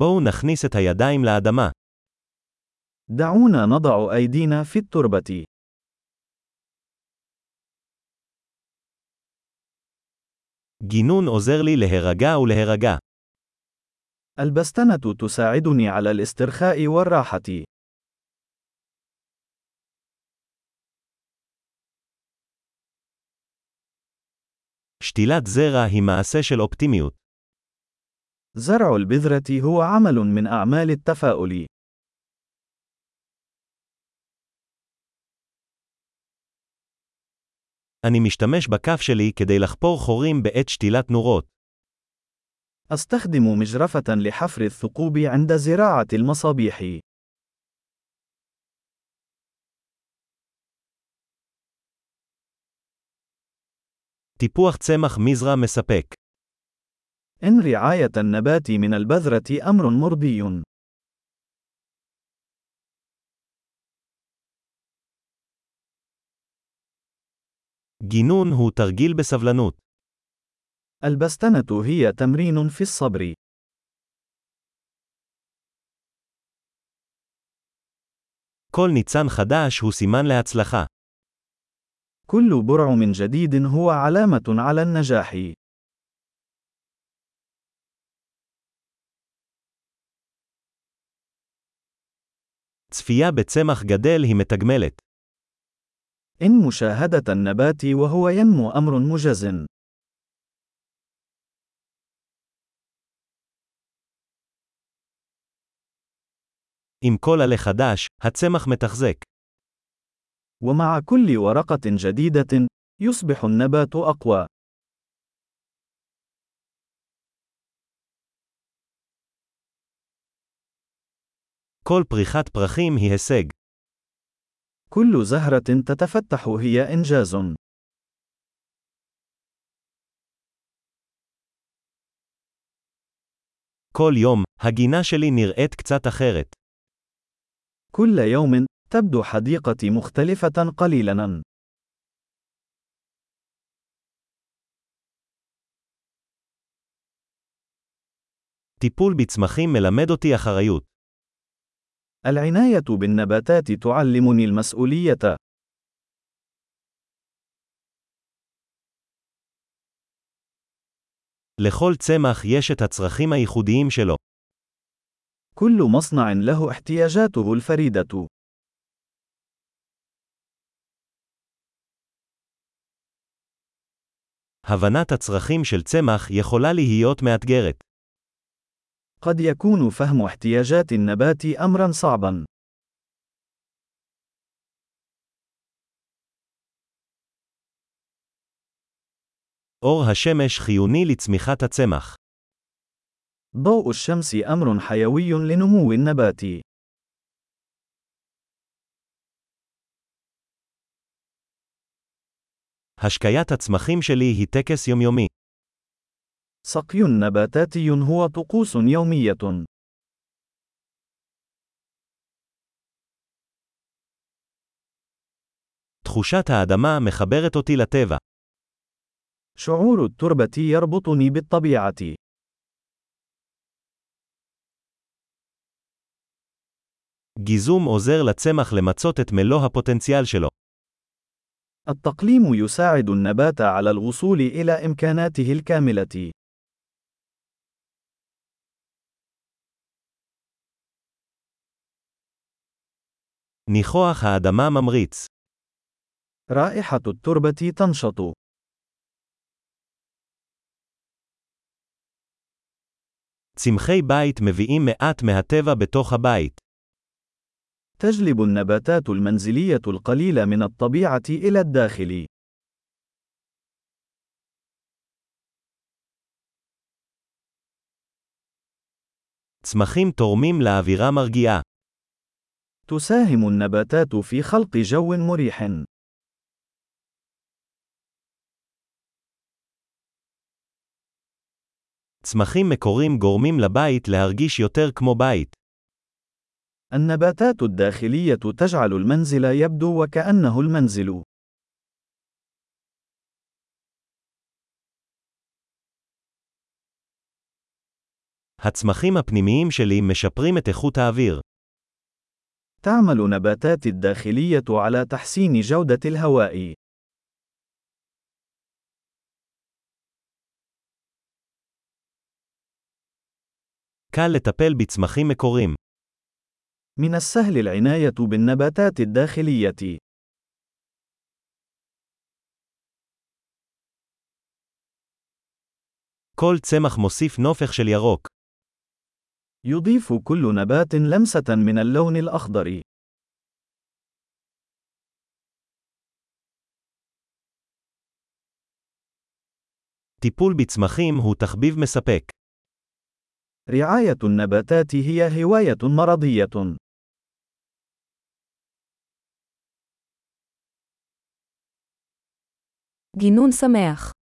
בואו נכניס את הידיים לאדמה. دعونا نضع أيدينا في التربة. גינון עוזר לי להירגע ולהירגע. البستنة تساعدني على الاسترخاء والراحة. שתילת זרע היא מעשה של אופטימיות. زرع البذرة هو عمل من أعمال التفاؤل. אני משתמש בכף שלי כדי לחפור חורים בעת שתילת נורות. أستخدم مجرفة لحفر الثقوب عند زراعة المصابيح. טיפוח צמח מזרע מספק. إن رعاية النبات من البذرة أمر مرضي. גינון הוא תרגיל בסבלנות. البستنة هي تمرين في الصبر. כל ניצן חדש הוא סימן להצלחה. كل برعم جديد هو علامة على النجاح. צפייה בצמח גדל היא מתגמלת. إن مشاهدة النبات وهو ينمو أمر مجز. עם כל עלה חדש, הצמח מתחזק. ومع كل ورقة جديدة، يصبح النبات أقوى. כל פריחת פרחים היא הישג. كل زهرة تتفتح هي إنجاز. כל יום, הגינה שלי נראית קצת אחרת. كل يوم، تبدو حديقتي مختلفة قليلاً. טיפול בצמחים מלמד אותי אחריות. العناية بالنباتات تعلمني المسؤولية. לכל צמח יש את הצרכים הייחודיים שלו. كل مصنع له احتياجاته الفريدة. הבנת הצרכים של צמח יכולה להיות מאתגרת. قد يكون فهم احتياجات النبات أمرا صعبا. אור השמש חיוני לצמיחת הצמח. ضوء الشمس أمر حيوي لنمو النبات. השקיית הצמחים שלי היא טקס יומיומי. سقي نباتاتي هو طقوس يومية. תחושת האדמה מחברת אותי לטבע. شعور التربة يربطني بالطبيعة. גיזום עוזר לצמח למצות את מלוא הפוטנציאל שלו. التقليم يساعد النبات على الوصول إلى إمكاناته الكاملة. ניחוח האדמה ממריץ. رائحة التربة تنشط. צמחי בית מביאים מעט מהטבע בתוך הבית. تجلب النباتات المنزلية القليل من الطبيعة إلى الداخل. צמחים תורמים לאווירה מרגיעה. تساهم النباتات في خلق جو مريح. צמחים מקורים גורמים לבית להרגיש יותר כמו בית. النباتات الداخلية تجعل المنزل يبدو وكأنه المنزل. הצמחים הפנימיים שלי משפרים את איכות האוויר. تعمل نباتاتي الداخلية على تحسين جودة الهواء. קל לטפל בצמחים מקורים. من السهل العناية بالنباتات الداخلية. כל צמח מוסיף נופך של ירוק. يضيف كل نبات لمسة من اللون الأخضر. טיפול בצמחים הוא תחביב מספק. رعاية النباتات هي هواية مرضية. גינון שמח